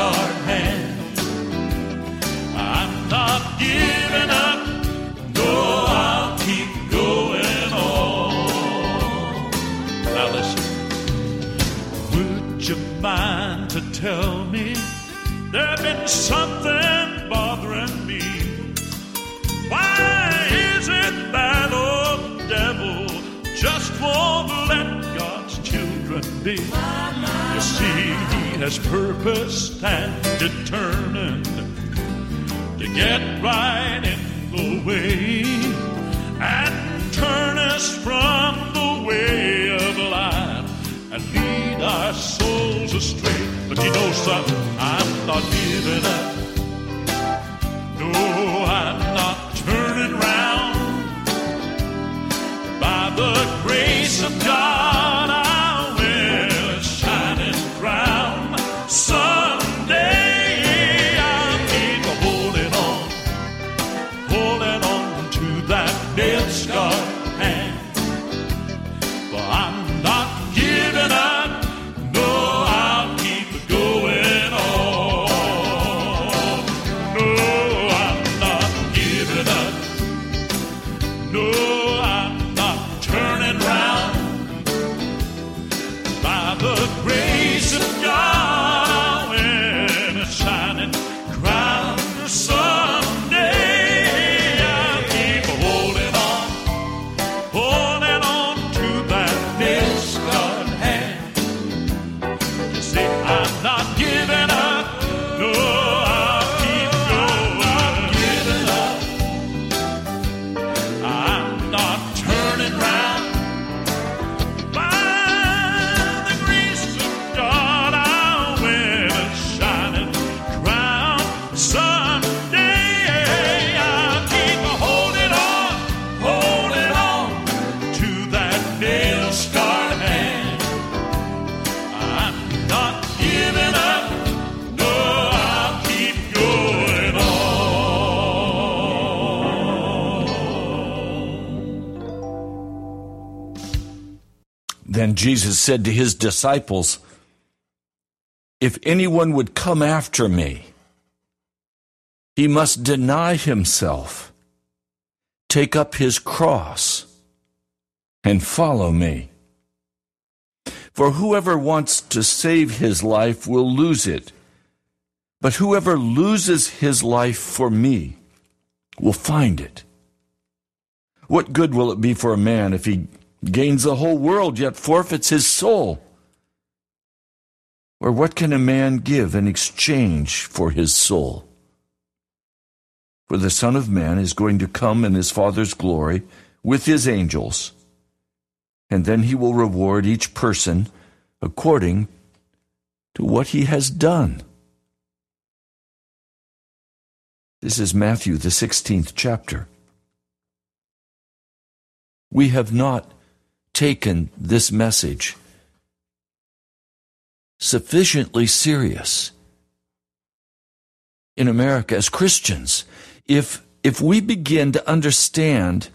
Scarred hand. I'm not giving up. No, I'll keep going on. Now listen. Would you mind to tell me there's been something bothering me? Why is it that old devil just won't let God's children be? Has purposed and determined to get right in the way and turn us from the way of life and lead our souls astray. But you know something, I'm not giving up. No, I'm Jesus said to his disciples, If anyone would come after me, he must deny himself, take up his cross, and follow me. For whoever wants to save his life will lose it, but whoever loses his life for me will find it. What good will it be for a man if he gains the whole world yet forfeits his soul? Or what can a man give in exchange for his soul? For the Son of Man is going to come in his Father's glory with his angels, and then he will reward each person according to what he has done. This is Matthew, the 16th chapter. We have not taken this message sufficiently serious in America as Christians. If, if we begin to understand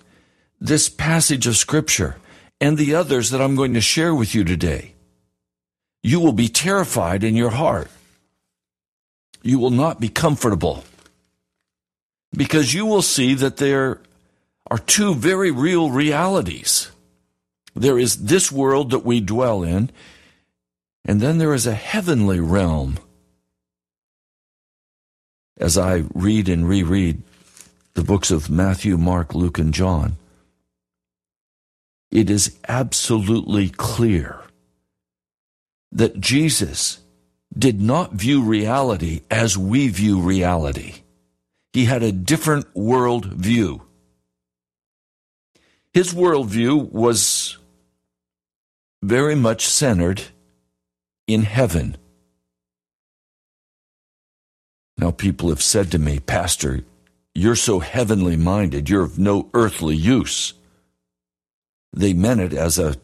this passage of Scripture and the others that I'm going to share with you today, you will be terrified in your heart. You will not be comfortable because you will see that there are two very real realities. There is this world that we dwell in, and then there is a heavenly realm. As I read and reread the books of Matthew, Mark, Luke, and John, it is absolutely clear that Jesus did not view reality as we view reality. He had a different world view. His worldview was very much centered in heaven. Now, people have said to me, Pastor, you're so heavenly minded, you're of no earthly use. They meant it as a,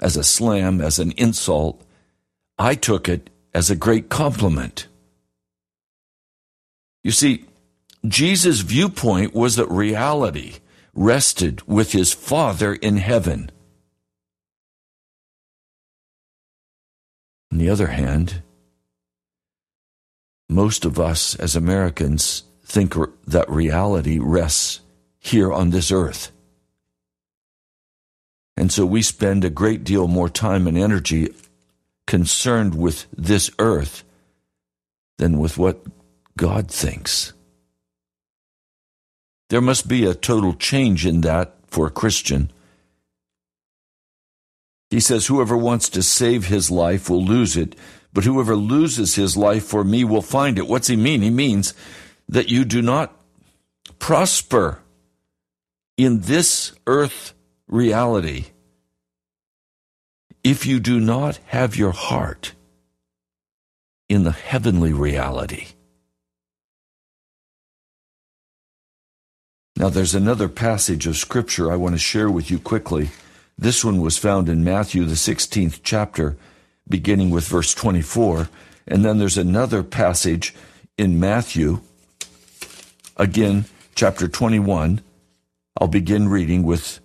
as a slam, as an insult. I took it as a great compliment. You see, Jesus' viewpoint was that reality rested with his Father in heaven. On the other hand, most of us as Americans think that reality rests here on this earth. And so we spend a great deal more time and energy concerned with this earth than with what God thinks. There must be a total change in that for a Christian. He says, Whoever wants to save his life will lose it, but whoever loses his life for me will find it. What's he mean? He means that you do not prosper in this earth reality if you do not have your heart in the heavenly reality. Now, there's another passage of Scripture I want to share with you quickly. This one was found in Matthew, the 16th chapter, beginning with verse 24. And then there's another passage in Matthew, again, chapter 21. I'll begin reading with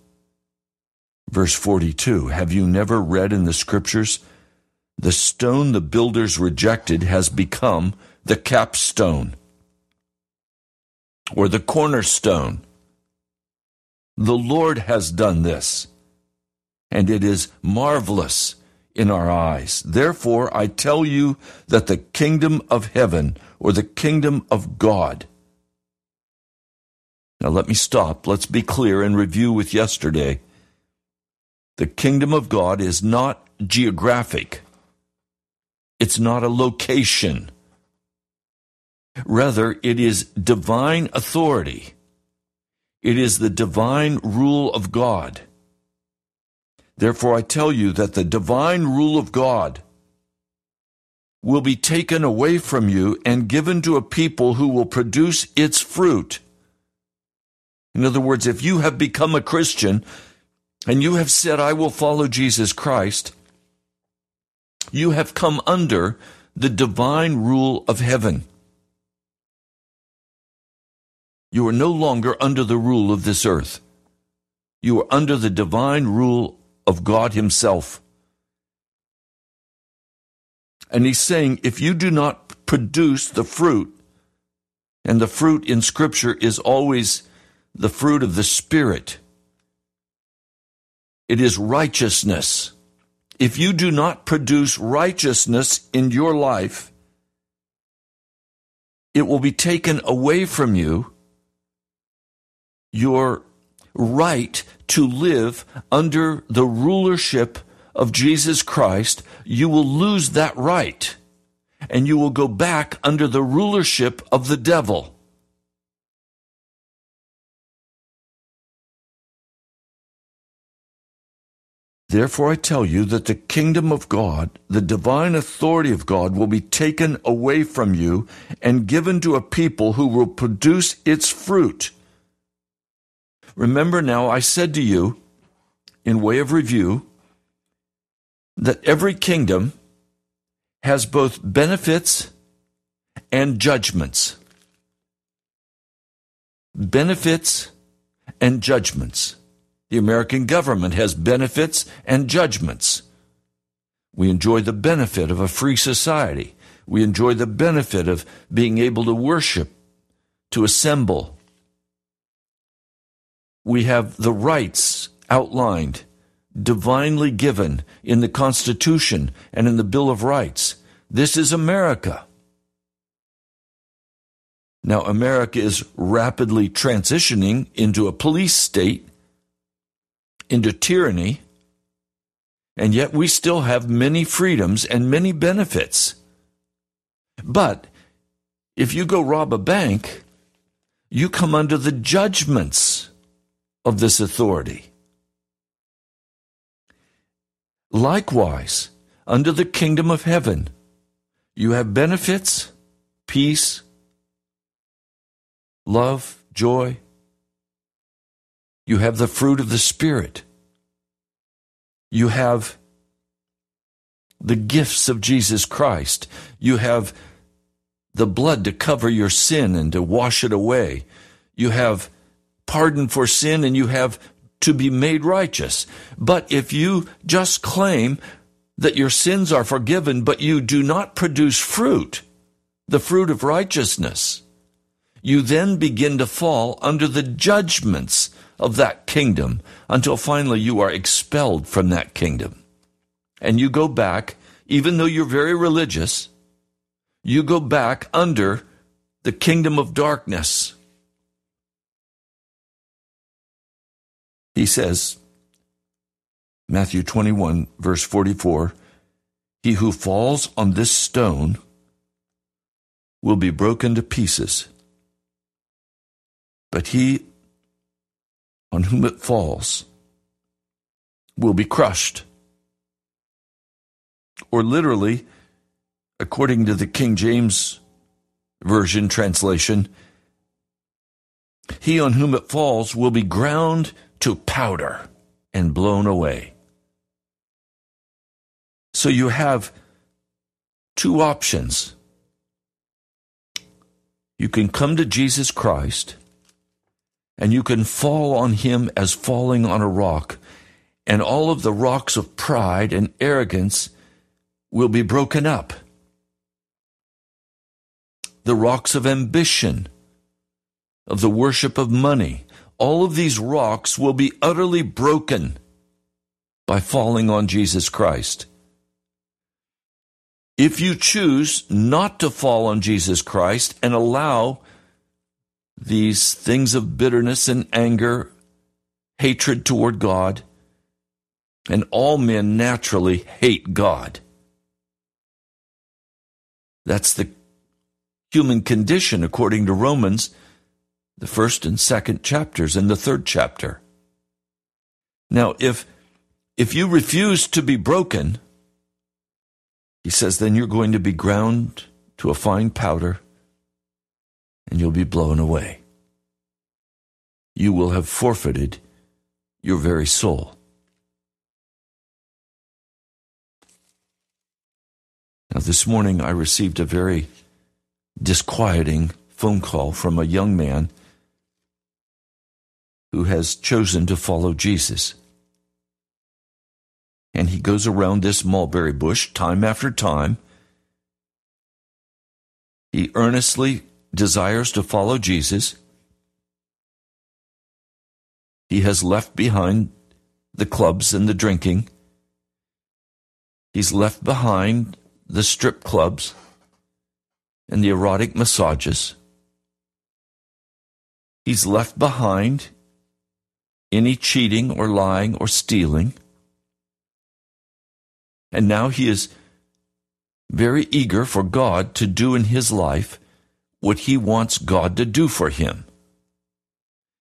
verse 42. Have you never read in the Scriptures? The stone the builders rejected has become the capstone or the cornerstone. The Lord has done this, and it is marvelous in our eyes. Therefore, I tell you that the kingdom of heaven or the kingdom of God. Now, let me stop. Let's be clear and review with yesterday. The kingdom of God is not geographic, it's not a location. Rather, it is divine authority. It is the divine rule of God. Therefore, I tell you that the divine rule of God will be taken away from you and given to a people who will produce its fruit. In other words, if you have become a Christian and you have said, I will follow Jesus Christ, you have come under the divine rule of heaven. You are no longer under the rule of this earth. You are under the divine rule of God Himself. And He's saying, if you do not produce the fruit, and the fruit in Scripture is always the fruit of the Spirit, it is righteousness. If you do not produce righteousness in your life, it will be taken away from you your right to live under the rulership of Jesus Christ, you will lose that right. And you will go back under the rulership of the devil. Therefore, I tell you that the kingdom of God, the divine authority of God, will be taken away from you and given to a people who will produce its fruit. Remember now, I said to you, in way of review, that every kingdom has both benefits and judgments. Benefits and judgments. The American government has benefits and judgments. We enjoy the benefit of a free society. We enjoy the benefit of being able to worship, to assemble. We have the rights outlined, divinely given in the Constitution and in the Bill of Rights. This is America. Now, America is rapidly transitioning into a police state into tyranny, and yet we still have many freedoms and many benefits. But if you go rob a bank, you come under the judgments of this authority. Likewise, under the kingdom of heaven, you have benefits, peace, love, joy, you have the fruit of the Spirit. You have the gifts of Jesus Christ. You have the blood to cover your sin and to wash it away. You have pardon for sin and you have to be made righteous. But if you just claim that your sins are forgiven, but you do not produce fruit, the fruit of righteousness, you then begin to fall under the judgments of that kingdom until finally you are expelled from that kingdom. And you go back, even though you're very religious, you go back under the kingdom of darkness. He says, Matthew 21, verse 44, He who falls on this stone will be broken to pieces, but he on whom it falls will be crushed. Or literally, according to the King James Version translation, he on whom it falls will be ground to powder and blown away. So you have two options. You can come to Jesus Christ and you can fall on him as falling on a rock, and all of the rocks of pride and arrogance will be broken up. The rocks of ambition, of the worship of money, all of these rocks will be utterly broken by falling on Jesus Christ. If you choose not to fall on Jesus Christ and allow these things of bitterness and anger, hatred toward God, and all men naturally hate God. That's the human condition according to Romans, the first and second chapters, and the third chapter. Now, if if you refuse to be broken, he says, then you're going to be ground to a fine powder and you'll be blown away. You will have forfeited your very soul. Now, this morning I received a very disquieting phone call from a young man who has chosen to follow Jesus. And he goes around this mulberry bush time after time. He earnestly desires to follow Jesus, he has left behind the clubs and the drinking. He's left behind the strip clubs and the erotic massages. He's left behind any cheating or lying or stealing. And now he is very eager for God to do in his life what he wants God to do for him.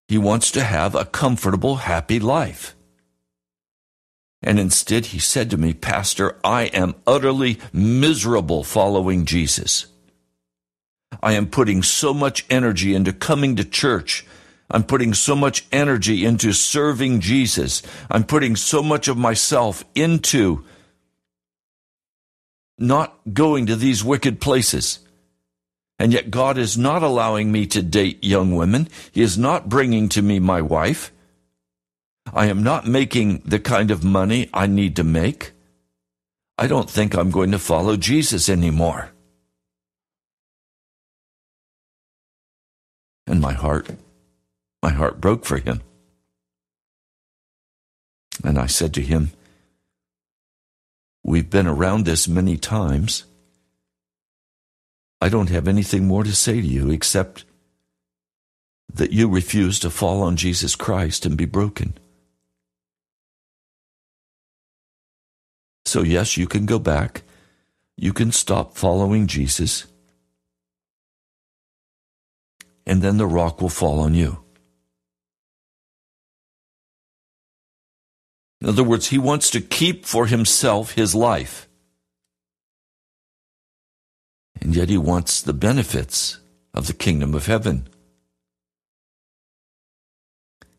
He wants to have a comfortable, happy life. And instead, he said to me, Pastor, I am utterly miserable following Jesus. I am putting so much energy into coming to church. I'm putting so much energy into serving Jesus. I'm putting so much of myself into not going to these wicked places. And yet God is not allowing me to date young women. He is not bringing to me my wife. I am not making the kind of money I need to make. I don't think I'm going to follow Jesus anymore. And my heart, my heart broke for him. And I said to him, We've been around this many times. I don't have anything more to say to you except that you refuse to fall on Jesus Christ and be broken. So, yes, you can go back. You can stop following Jesus. And then the rock will fall on you. In other words, he wants to keep for himself his life. And yet he wants the benefits of the kingdom of heaven.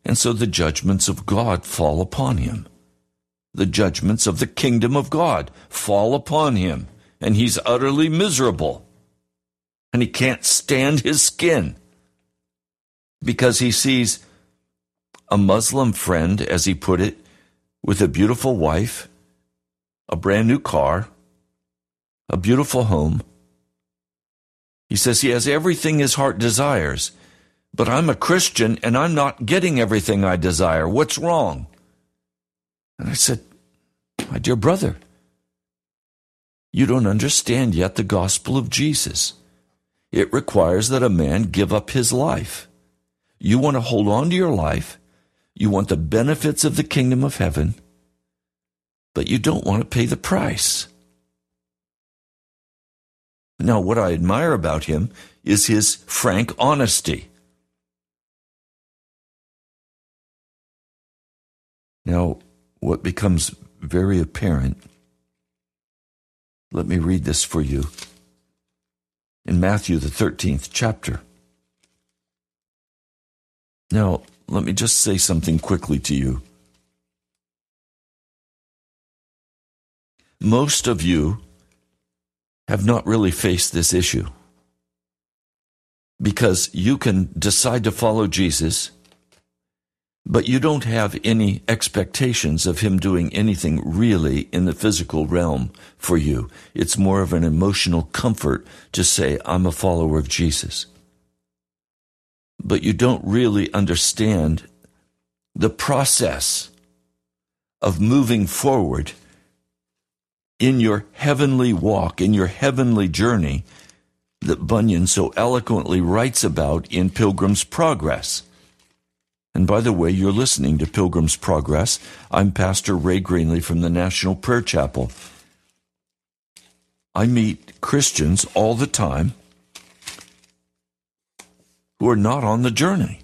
And so the judgments of God fall upon him. The judgments of the kingdom of God fall upon him, and he's utterly miserable. And he can't stand his skin because he sees a Muslim friend, as he put it, with a beautiful wife, a brand new car, a beautiful home. He says he has everything his heart desires, but I'm a Christian and I'm not getting everything I desire. What's wrong? And I said, My dear brother, you don't understand yet the gospel of Jesus. It requires that a man give up his life. You want to hold on to your life you want the benefits of the kingdom of heaven, but you don't want to pay the price. Now, what I admire about him is his frank honesty. Now, what becomes very apparent, let me read this for you in Matthew, the 13th chapter. Now, let me just say something quickly to you. Most of you have not really faced this issue because you can decide to follow Jesus, but you don't have any expectations of him doing anything really in the physical realm for you. It's more of an emotional comfort to say, I'm a follower of Jesus but you don't really understand the process of moving forward in your heavenly walk, in your heavenly journey that Bunyan so eloquently writes about in Pilgrim's Progress. And by the way, you're listening to Pilgrim's Progress. I'm Pastor Ray Greenley from the National Prayer Chapel. I meet Christians all the time who are not on the journey.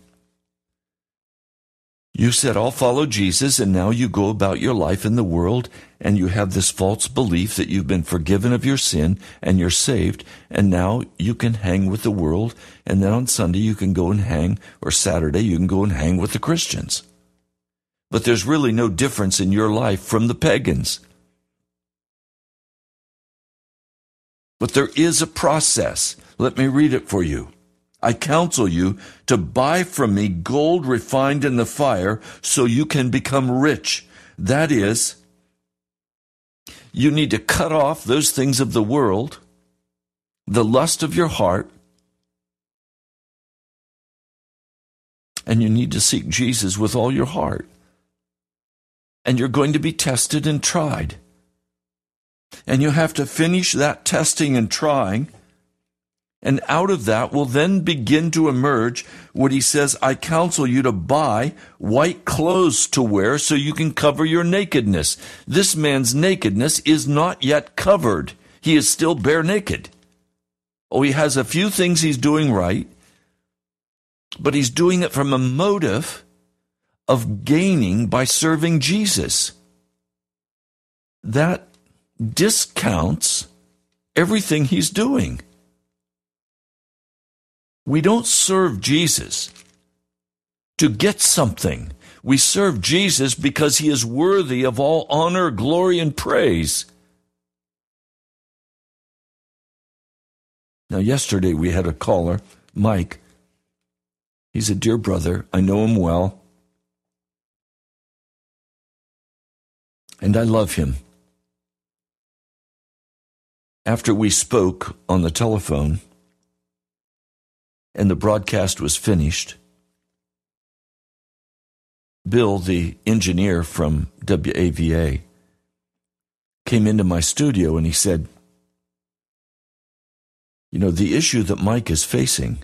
You said, I'll follow Jesus, and now you go about your life in the world, and you have this false belief that you've been forgiven of your sin and you're saved, and now you can hang with the world, and then on Sunday you can go and hang, or Saturday you can go and hang with the Christians. But there's really no difference in your life from the pagans. But there is a process. Let me read it for you. I counsel you to buy from me gold refined in the fire so you can become rich. That is, you need to cut off those things of the world, the lust of your heart, and you need to seek Jesus with all your heart. And you're going to be tested and tried. And you have to finish that testing and trying and out of that will then begin to emerge what he says, I counsel you to buy white clothes to wear so you can cover your nakedness. This man's nakedness is not yet covered. He is still bare naked. Oh, he has a few things he's doing right, but he's doing it from a motive of gaining by serving Jesus. that discounts everything he's doing. We don't serve Jesus to get something. We serve Jesus because he is worthy of all honor, glory, and praise. Now, yesterday we had a caller, Mike. He's a dear brother. I know him well. And I love him. After we spoke on the telephone and the broadcast was finished, Bill, the engineer from WAVA, came into my studio and he said, You know, the issue that Mike is facing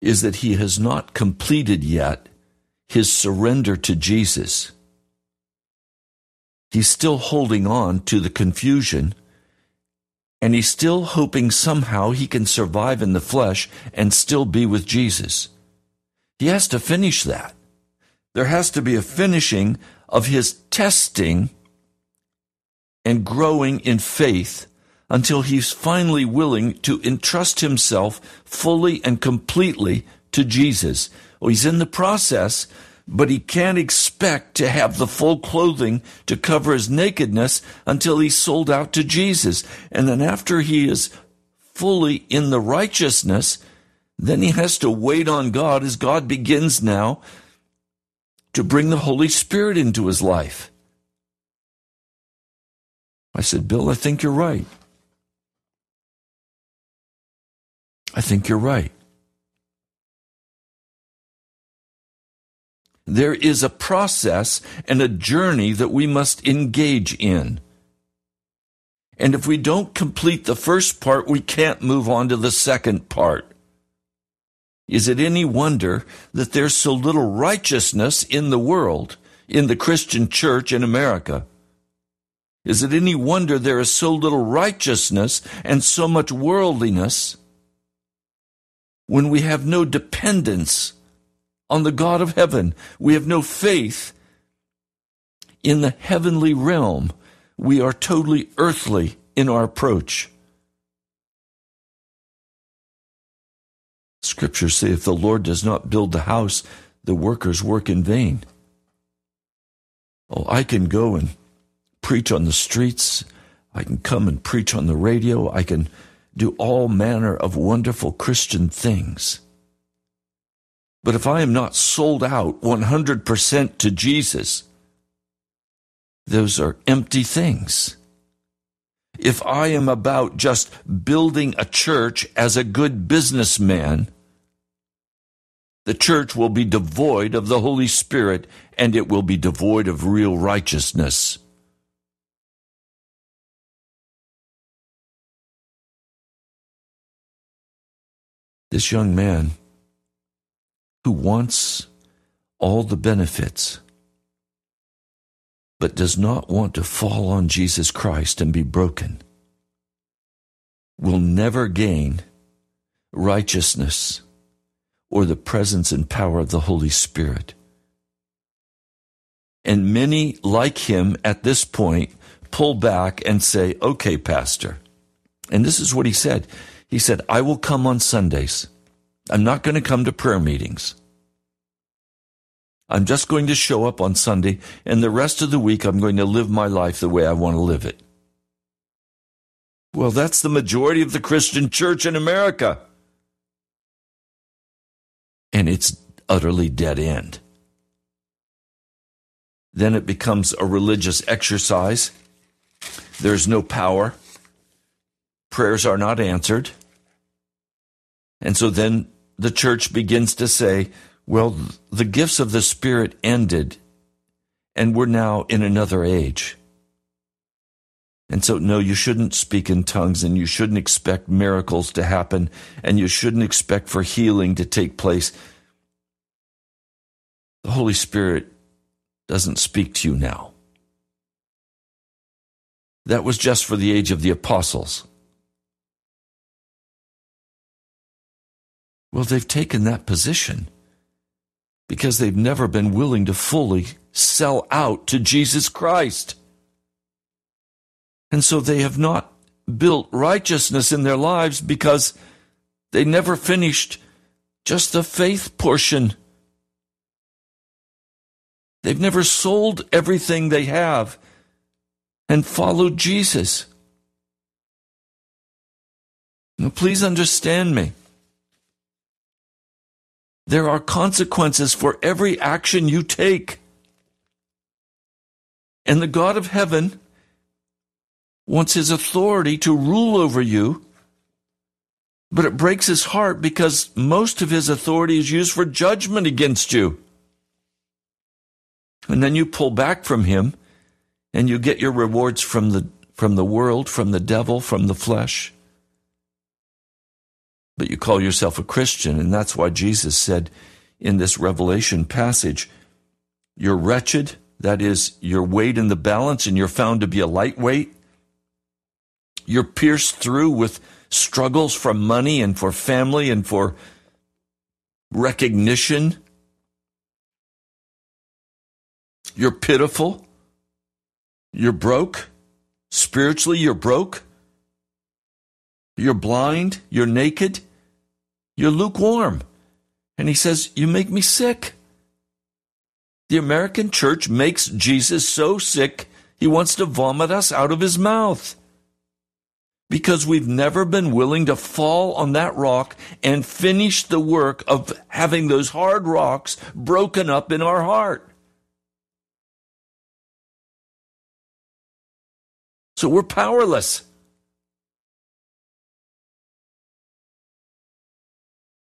is that he has not completed yet his surrender to Jesus. He's still holding on to the confusion and he's still hoping somehow he can survive in the flesh and still be with Jesus. He has to finish that. There has to be a finishing of his testing and growing in faith until he's finally willing to entrust himself fully and completely to Jesus. Oh, he's in the process, but he can't expect to have the full clothing to cover his nakedness until he's sold out to Jesus. And then after he is fully in the righteousness, then he has to wait on God as God begins now to bring the Holy Spirit into his life. I said, Bill, I think you're right. I think you're right. There is a process and a journey that we must engage in. And if we don't complete the first part, we can't move on to the second part. Is it any wonder that there's so little righteousness in the world, in the Christian church in America? Is it any wonder there is so little righteousness and so much worldliness when we have no dependence on the God of heaven? We have no faith in the heavenly realm. We are totally earthly in our approach. Scriptures say if the Lord does not build the house, the workers work in vain. Oh, I can go and preach on the streets. I can come and preach on the radio. I can do all manner of wonderful Christian things. But if I am not sold out 100% to Jesus, those are empty things. If I am about just building a church as a good businessman, the church will be devoid of the Holy Spirit and it will be devoid of real righteousness. This young man who wants all the benefits but does not want to fall on Jesus Christ and be broken will never gain righteousness or the presence and power of the Holy Spirit. And many, like him at this point, pull back and say, Okay, Pastor. And this is what he said. He said, I will come on Sundays. I'm not going to come to prayer meetings. I'm just going to show up on Sunday, and the rest of the week I'm going to live my life the way I want to live it. Well, that's the majority of the Christian church in America. And it's utterly dead end. Then it becomes a religious exercise. There's no power. Prayers are not answered. And so then the church begins to say, well, the gifts of the Spirit ended, and we're now in another age. And so, no, you shouldn't speak in tongues, and you shouldn't expect miracles to happen, and you shouldn't expect for healing to take place. The Holy Spirit doesn't speak to you now. That was just for the age of the apostles. Well, they've taken that position. because they've never been willing to fully sell out to Jesus Christ. And so they have not built righteousness in their lives because they never finished just the faith portion. They've never sold everything they have and followed Jesus. Now, please understand me. There are consequences for every action you take. And the God of heaven wants his authority to rule over you, but it breaks his heart because most of his authority is used for judgment against you. And then you pull back from him and you get your rewards from the, from the world, from the devil, from the flesh. But you call yourself a Christian, and that's why Jesus said in this Revelation passage, You're wretched, that is, you're weighed in the balance and you're found to be a lightweight. You're pierced through with struggles for money and for family and for recognition. You're pitiful. You're broke. Spiritually, you're broke. You're blind. You're naked. You're lukewarm. And he says, You make me sick. The American church makes Jesus so sick, he wants to vomit us out of his mouth. Because we've never been willing to fall on that rock and finish the work of having those hard rocks broken up in our heart. So we're powerless.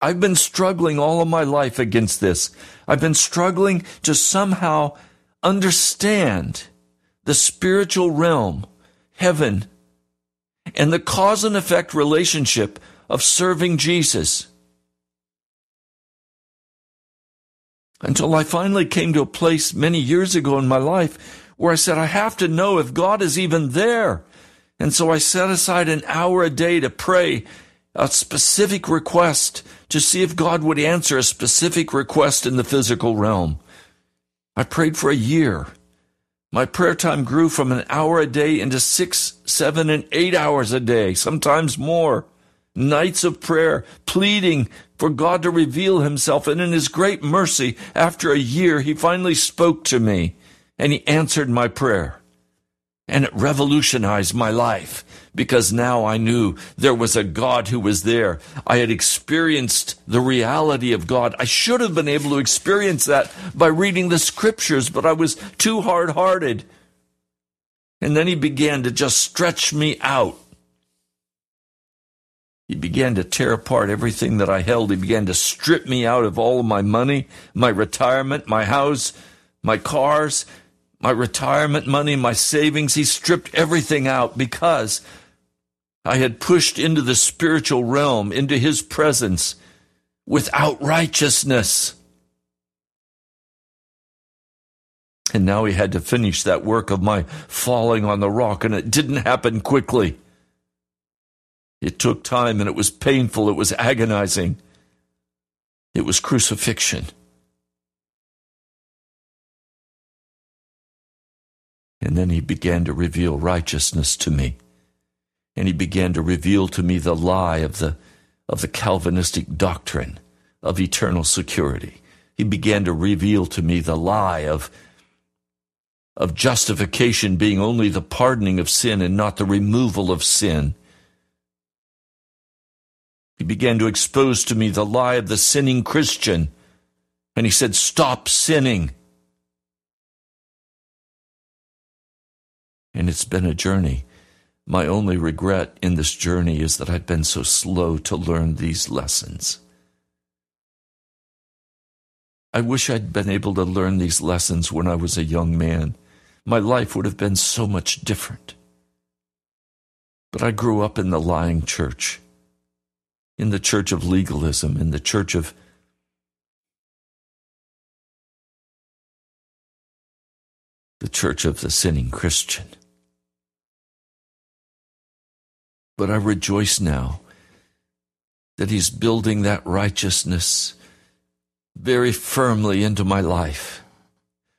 I've been struggling all of my life against this. I've been struggling to somehow understand the spiritual realm, heaven, and the cause and effect relationship of serving Jesus. Until I finally came to a place many years ago in my life where I said, I have to know if God is even there. And so I set aside an hour a day to pray a specific request to see if God would answer a specific request in the physical realm. I prayed for a year. My prayer time grew from an hour a day into six, seven, and eight hours a day, sometimes more. Nights of prayer, pleading for God to reveal himself. And in his great mercy, after a year, he finally spoke to me and he answered my prayer. And it revolutionized my life because now I knew there was a God who was there. I had experienced the reality of God. I should have been able to experience that by reading the scriptures, but I was too hard hearted. And then he began to just stretch me out. He began to tear apart everything that I held. He began to strip me out of all of my money, my retirement, my house, my cars, my retirement money, my savings. He stripped everything out because I had pushed into the spiritual realm, into his presence, without righteousness. And now he had to finish that work of my falling on the rock, and it didn't happen quickly. It took time, and it was painful, it was agonizing. It was crucifixion. And then he began to reveal righteousness to me and he began to reveal to me the lie of the, of the Calvinistic doctrine of eternal security. He began to reveal to me the lie of, of justification being only the pardoning of sin and not the removal of sin. He began to expose to me the lie of the sinning Christian. And he said, Stop sinning. And it's been a journey. My only regret in this journey is that I've been so slow to learn these lessons. I wish I'd been able to learn these lessons when I was a young man. My life would have been so much different. But I grew up in the lying church, in the church of legalism, in the church of the church of the sinning Christian. But I rejoice now that He's building that righteousness, very firmly into my life,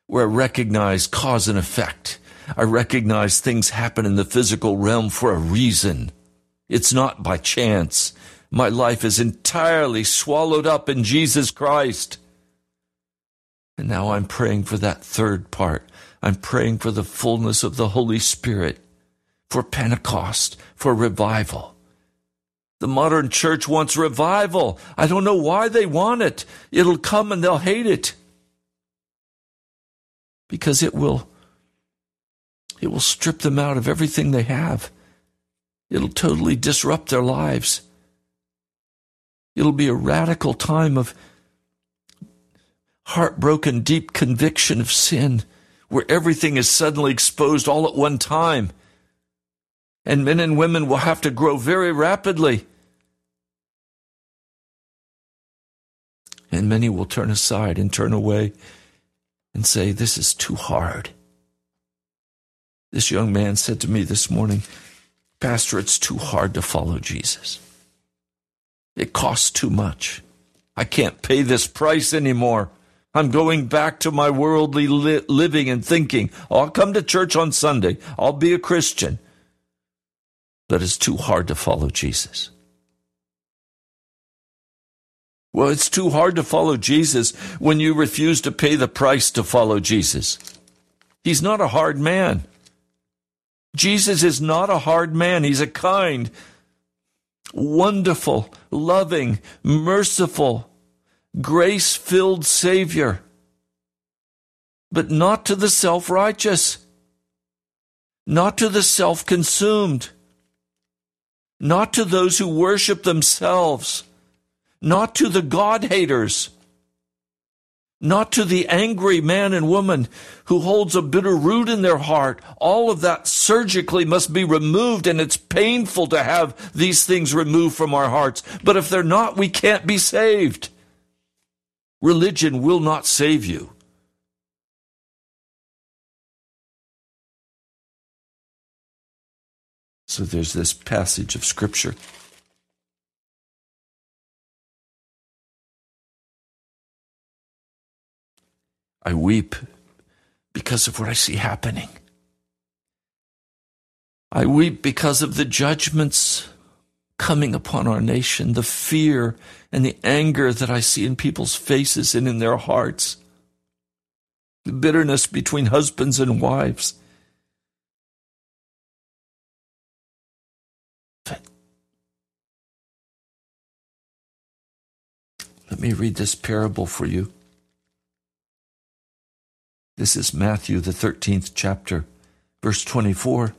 where I recognize cause and effect. I recognize things happen in the physical realm for a reason. It's not by chance. My life is entirely swallowed up in Jesus Christ. And now I'm praying for that third part. I'm praying for the fullness of the Holy Spirit, for Pentecost, for revival. The modern church wants revival. I don't know why they want it. It'll come and they'll hate it. Because it will it will strip them out of everything they have. It'll totally disrupt their lives. It'll be a radical time of heartbroken, deep conviction of sin, where everything is suddenly exposed all at one time. And men and women will have to grow very rapidly. And many will turn aside and turn away and say, This is too hard. This young man said to me this morning, Pastor, it's too hard to follow Jesus. It costs too much. I can't pay this price anymore. I'm going back to my worldly li- living and thinking, I'll come to church on Sunday. I'll be a Christian. But it's too hard to follow Jesus. Well, it's too hard to follow Jesus when you refuse to pay the price to follow Jesus. He's not a hard man. Jesus is not a hard man. He's a kind, wonderful, loving, merciful, grace filled Savior. But not to the self righteous, not to the self consumed, not to those who worship themselves not to the God haters, not to the angry man and woman who holds a bitter root in their heart. All of that surgically must be removed, and it's painful to have these things removed from our hearts. But if they're not, we can't be saved. Religion will not save you. So there's this passage of Scripture I weep because of what I see happening. I weep because of the judgments coming upon our nation, the fear and the anger that I see in people's faces and in their hearts, the bitterness between husbands and wives. Let me read this parable for you. This is Matthew, the 13th chapter, verse 24.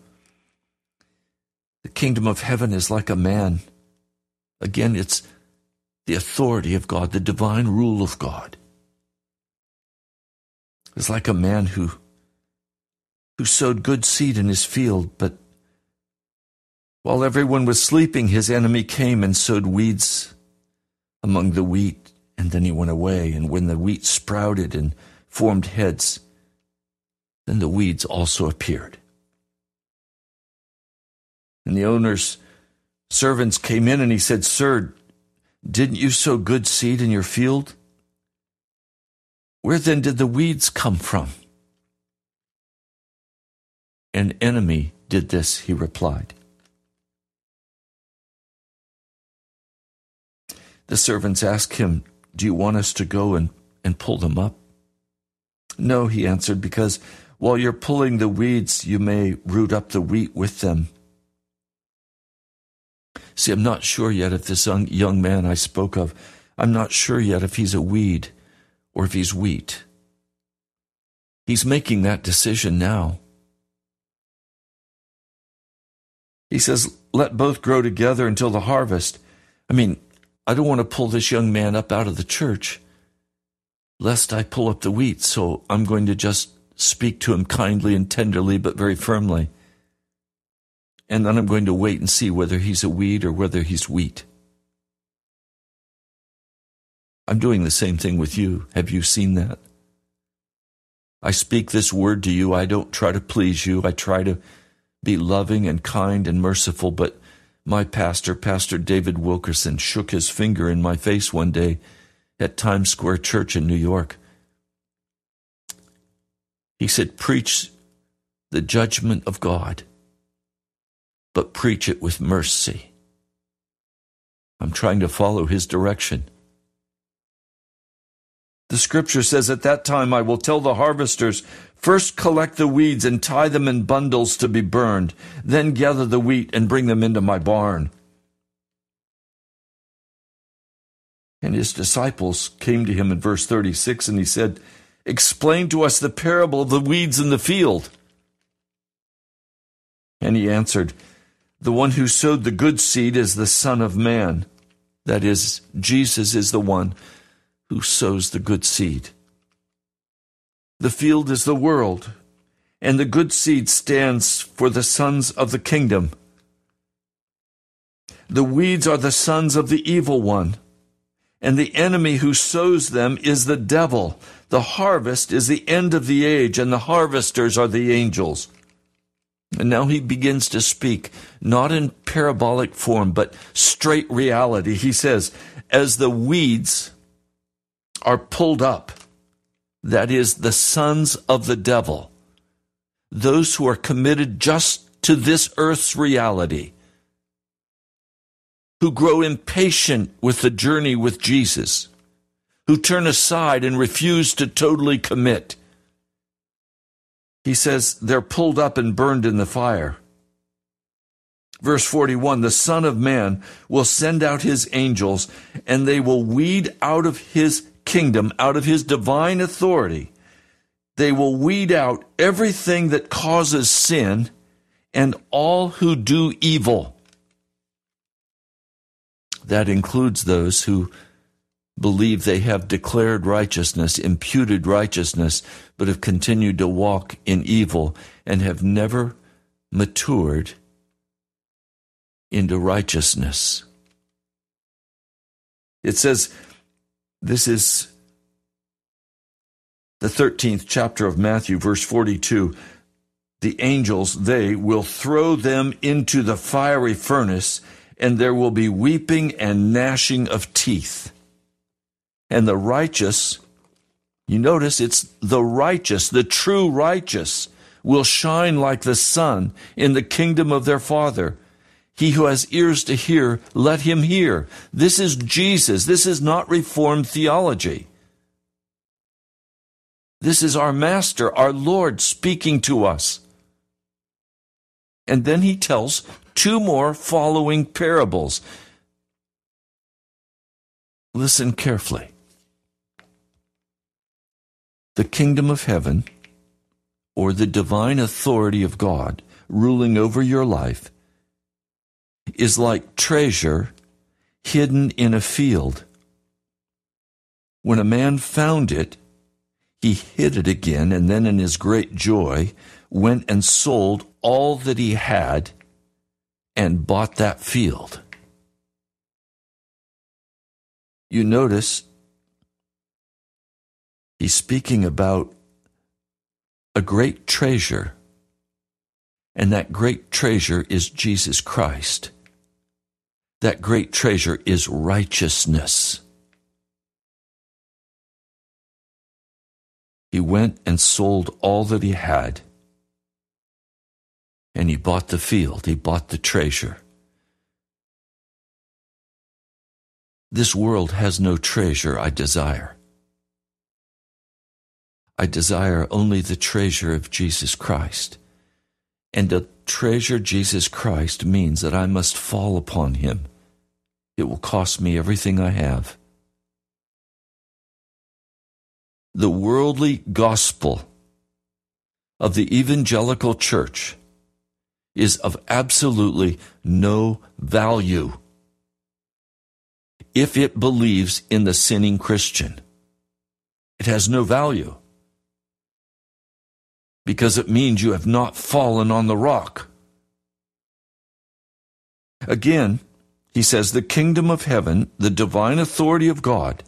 The kingdom of heaven is like a man. Again, it's the authority of God, the divine rule of God. It's like a man who, who sowed good seed in his field, but while everyone was sleeping, his enemy came and sowed weeds among the wheat, and then he went away. And when the wheat sprouted and formed heads, then the weeds also appeared. And the owner's servants came in and he said, Sir, didn't you sow good seed in your field? Where then did the weeds come from? An enemy did this, he replied. The servants asked him, Do you want us to go and, and pull them up? No, he answered, because while you're pulling the weeds, you may root up the wheat with them. See, I'm not sure yet if this young man I spoke of, I'm not sure yet if he's a weed or if he's wheat. He's making that decision now. He says, let both grow together until the harvest. I mean, I don't want to pull this young man up out of the church, lest I pull up the wheat, so I'm going to just speak to him kindly and tenderly, but very firmly. And then I'm going to wait and see whether he's a weed or whether he's wheat. I'm doing the same thing with you. Have you seen that? I speak this word to you. I don't try to please you. I try to be loving and kind and merciful. But my pastor, Pastor David Wilkerson, shook his finger in my face one day at Times Square Church in New York. He said, Preach the judgment of God, but preach it with mercy. I'm trying to follow his direction. The scripture says, At that time I will tell the harvesters, First collect the weeds and tie them in bundles to be burned, then gather the wheat and bring them into my barn. And his disciples came to him in verse 36, and he said, Explain to us the parable of the weeds in the field. And he answered, The one who sowed the good seed is the Son of Man. That is, Jesus is the one who sows the good seed. The field is the world, and the good seed stands for the sons of the kingdom. The weeds are the sons of the evil one, and the enemy who sows them is the devil. The harvest is the end of the age, and the harvesters are the angels. And now he begins to speak, not in parabolic form, but straight reality. He says, As the weeds are pulled up, that is, the sons of the devil, those who are committed just to this earth's reality, who grow impatient with the journey with Jesus, who turn aside and refuse to totally commit he says they're pulled up and burned in the fire. Verse 41 The Son of Man will send out his angels, and they will weed out of his kingdom, out of his divine authority. They will weed out everything that causes sin and all who do evil. That includes those who believe they have declared righteousness, imputed righteousness, but have continued to walk in evil and have never matured into righteousness. It says, this is the 13th chapter of Matthew, verse 42. The angels, they will throw them into the fiery furnace, and there will be weeping and gnashing of teeth and the righteous, you notice it's the righteous, the true righteous, will shine like the sun in the kingdom of their Father. He who has ears to hear, let him hear. This is Jesus. This is not Reformed theology. This is our Master, our Lord, speaking to us. And then he tells two more following parables. Listen carefully the kingdom of heaven or the divine authority of God ruling over your life is like treasure hidden in a field. When a man found it, he hid it again, and then in his great joy went and sold all that he had and bought that field. You notice He's speaking about a great treasure, and that great treasure is Jesus Christ. That great treasure is righteousness. He went and sold all that he had, and he bought the field, he bought the treasure. This world has no treasure I desire. I desire only the treasure of Jesus Christ. And to treasure Jesus Christ means that I must fall upon him. It will cost me everything I have. The worldly gospel of the evangelical church is of absolutely no value if it believes in the sinning Christian. It has no value because it means you have not fallen on the rock. Again, he says, the kingdom of heaven, the divine authority of God,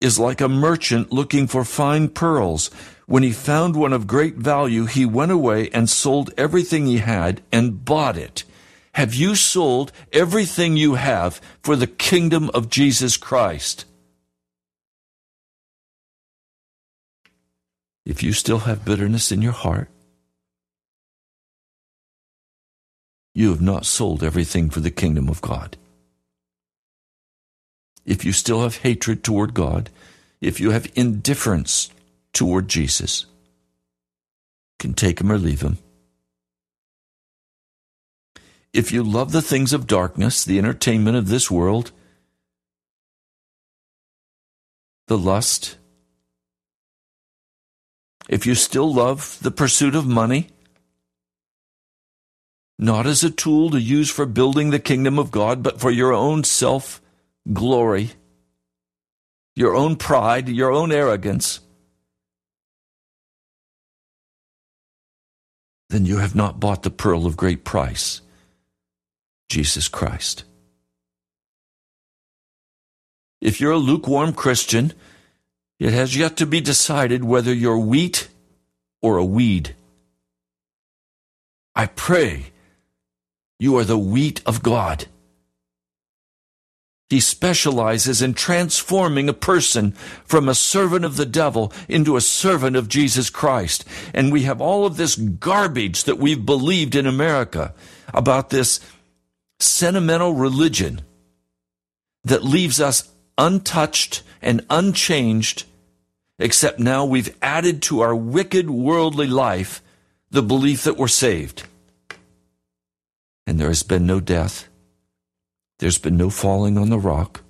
is like a merchant looking for fine pearls. When he found one of great value, he went away and sold everything he had and bought it. Have you sold everything you have for the kingdom of Jesus Christ? If you still have bitterness in your heart, you have not sold everything for the kingdom of God. If you still have hatred toward God, if you have indifference toward Jesus, can take him or leave him. If you love the things of darkness, the entertainment of this world, the lust, if you still love the pursuit of money, not as a tool to use for building the kingdom of God, but for your own self glory, your own pride, your own arrogance, then you have not bought the pearl of great price, Jesus Christ. If you're a lukewarm Christian, it has yet to be decided whether you're wheat or a weed. I pray you are the wheat of God. He specializes in transforming a person from a servant of the devil into a servant of Jesus Christ. And we have all of this garbage that we've believed in America about this sentimental religion that leaves us untouched and unchanged, except now we've added to our wicked worldly life the belief that we're saved. And there has been no death there's been no falling on the rock.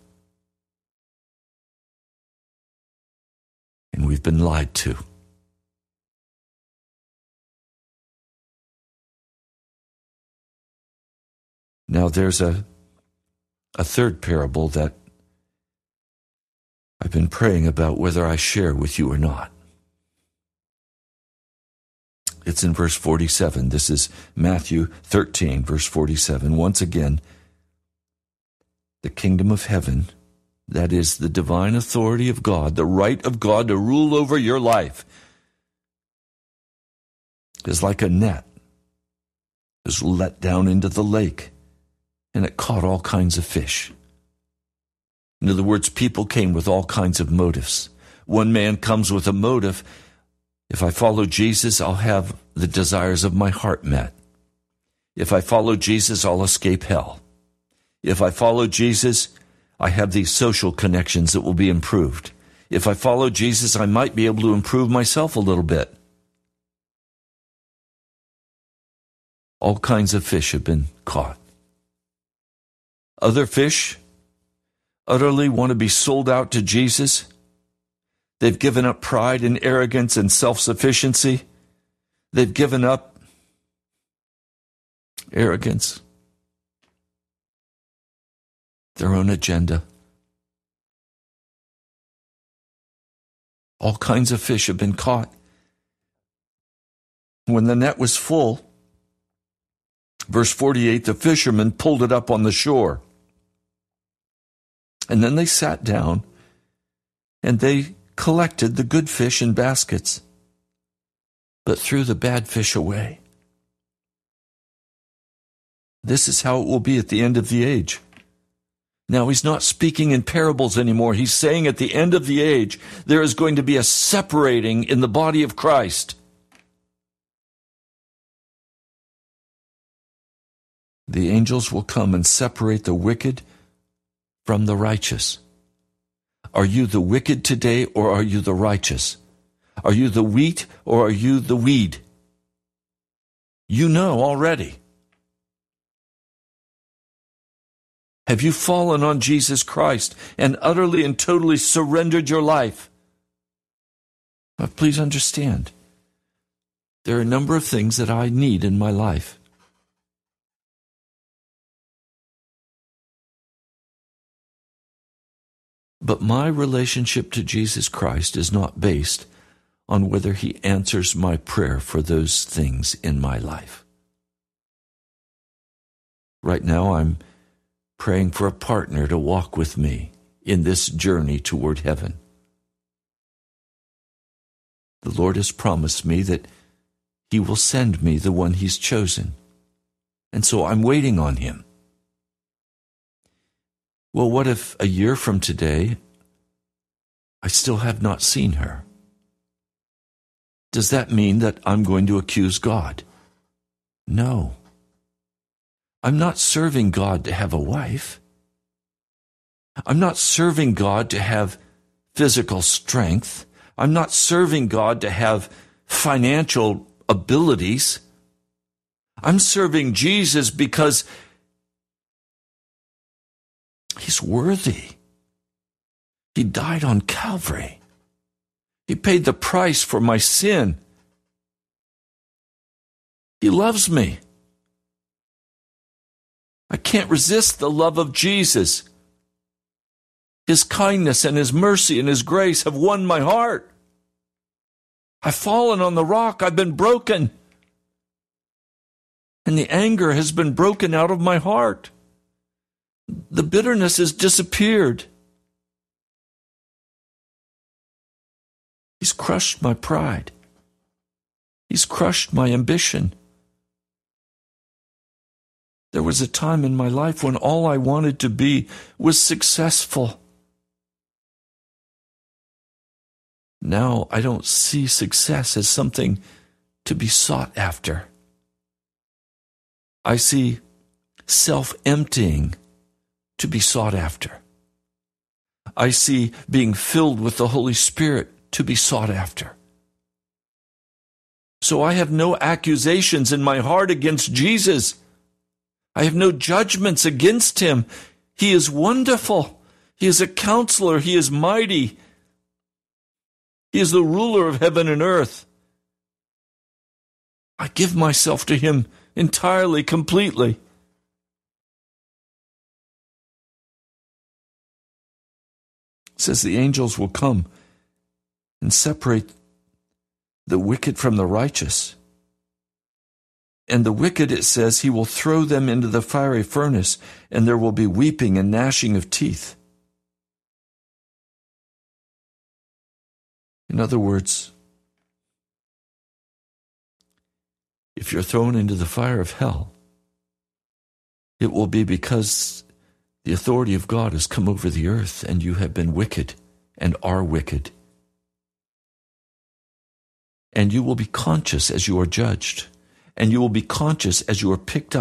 And we've been lied to. Now there's a a third parable that I've been praying about whether I share with you or not. It's in verse 47. This is Matthew 13, verse 47. Once again, the kingdom of heaven, that is the divine authority of God, the right of God to rule over your life, is like a net is let down into the lake and it caught all kinds of fish. In other words, people came with all kinds of motives. One man comes with a motive if I follow Jesus, I'll have the desires of my heart met. If I follow Jesus, I'll escape hell. If I follow Jesus, I have these social connections that will be improved. If I follow Jesus, I might be able to improve myself a little bit. All kinds of fish have been caught. Other fish utterly want to be sold out to Jesus. They've given up pride and arrogance and self sufficiency. They've given up arrogance their own agenda. All kinds of fish have been caught. When the net was full, verse 48, the fishermen pulled it up on the shore. And then they sat down and they collected the good fish in baskets, but threw the bad fish away. This is how it will be at the end of the age. Now, he's not speaking in parables anymore. He's saying at the end of the age, there is going to be a separating in the body of Christ. The angels will come and separate the wicked from the righteous. Are you the wicked today or are you the righteous? Are you the wheat or are you the weed? You know already. Have you fallen on Jesus Christ and utterly and totally surrendered your life? But please understand, there are a number of things that I need in my life. But my relationship to Jesus Christ is not based on whether He answers my prayer for those things in my life. Right now, I'm praying for a partner to walk with me in this journey toward heaven. The Lord has promised me that He will send me the one He's chosen. And so I'm waiting on him. Well, what if a year from today I still have not seen her? Does that mean that I'm going to accuse God? No. I'm not serving God to have a wife. I'm not serving God to have physical strength. I'm not serving God to have financial abilities. I'm serving Jesus because he's worthy. He died on Calvary. He paid the price for my sin. He loves me. I can't resist the love of Jesus. His kindness and His mercy and His grace have won my heart. I've fallen on the rock. I've been broken. And the anger has been broken out of my heart. The bitterness has disappeared. He's crushed my pride. He's crushed my ambition. There was a time in my life when all I wanted to be was successful. Now I don't see success as something to be sought after. I see self emptying to be sought after. I see being filled with the Holy Spirit to be sought after. So I have no accusations in my heart against Jesus. I have no judgments against him. He is wonderful. He is a counselor. He is mighty. He is the ruler of heaven and earth. I give myself to him entirely, completely. Says the angels will come and separate the wicked from the righteous. And the wicked, it says, he will throw them into the fiery furnace, and there will be weeping and gnashing of teeth. In other words, if you're thrown into the fire of hell, it will be because the authority of God has come over the earth and you have been wicked and are wicked. And you will be conscious as you are judged, and you will be conscious as you are picked up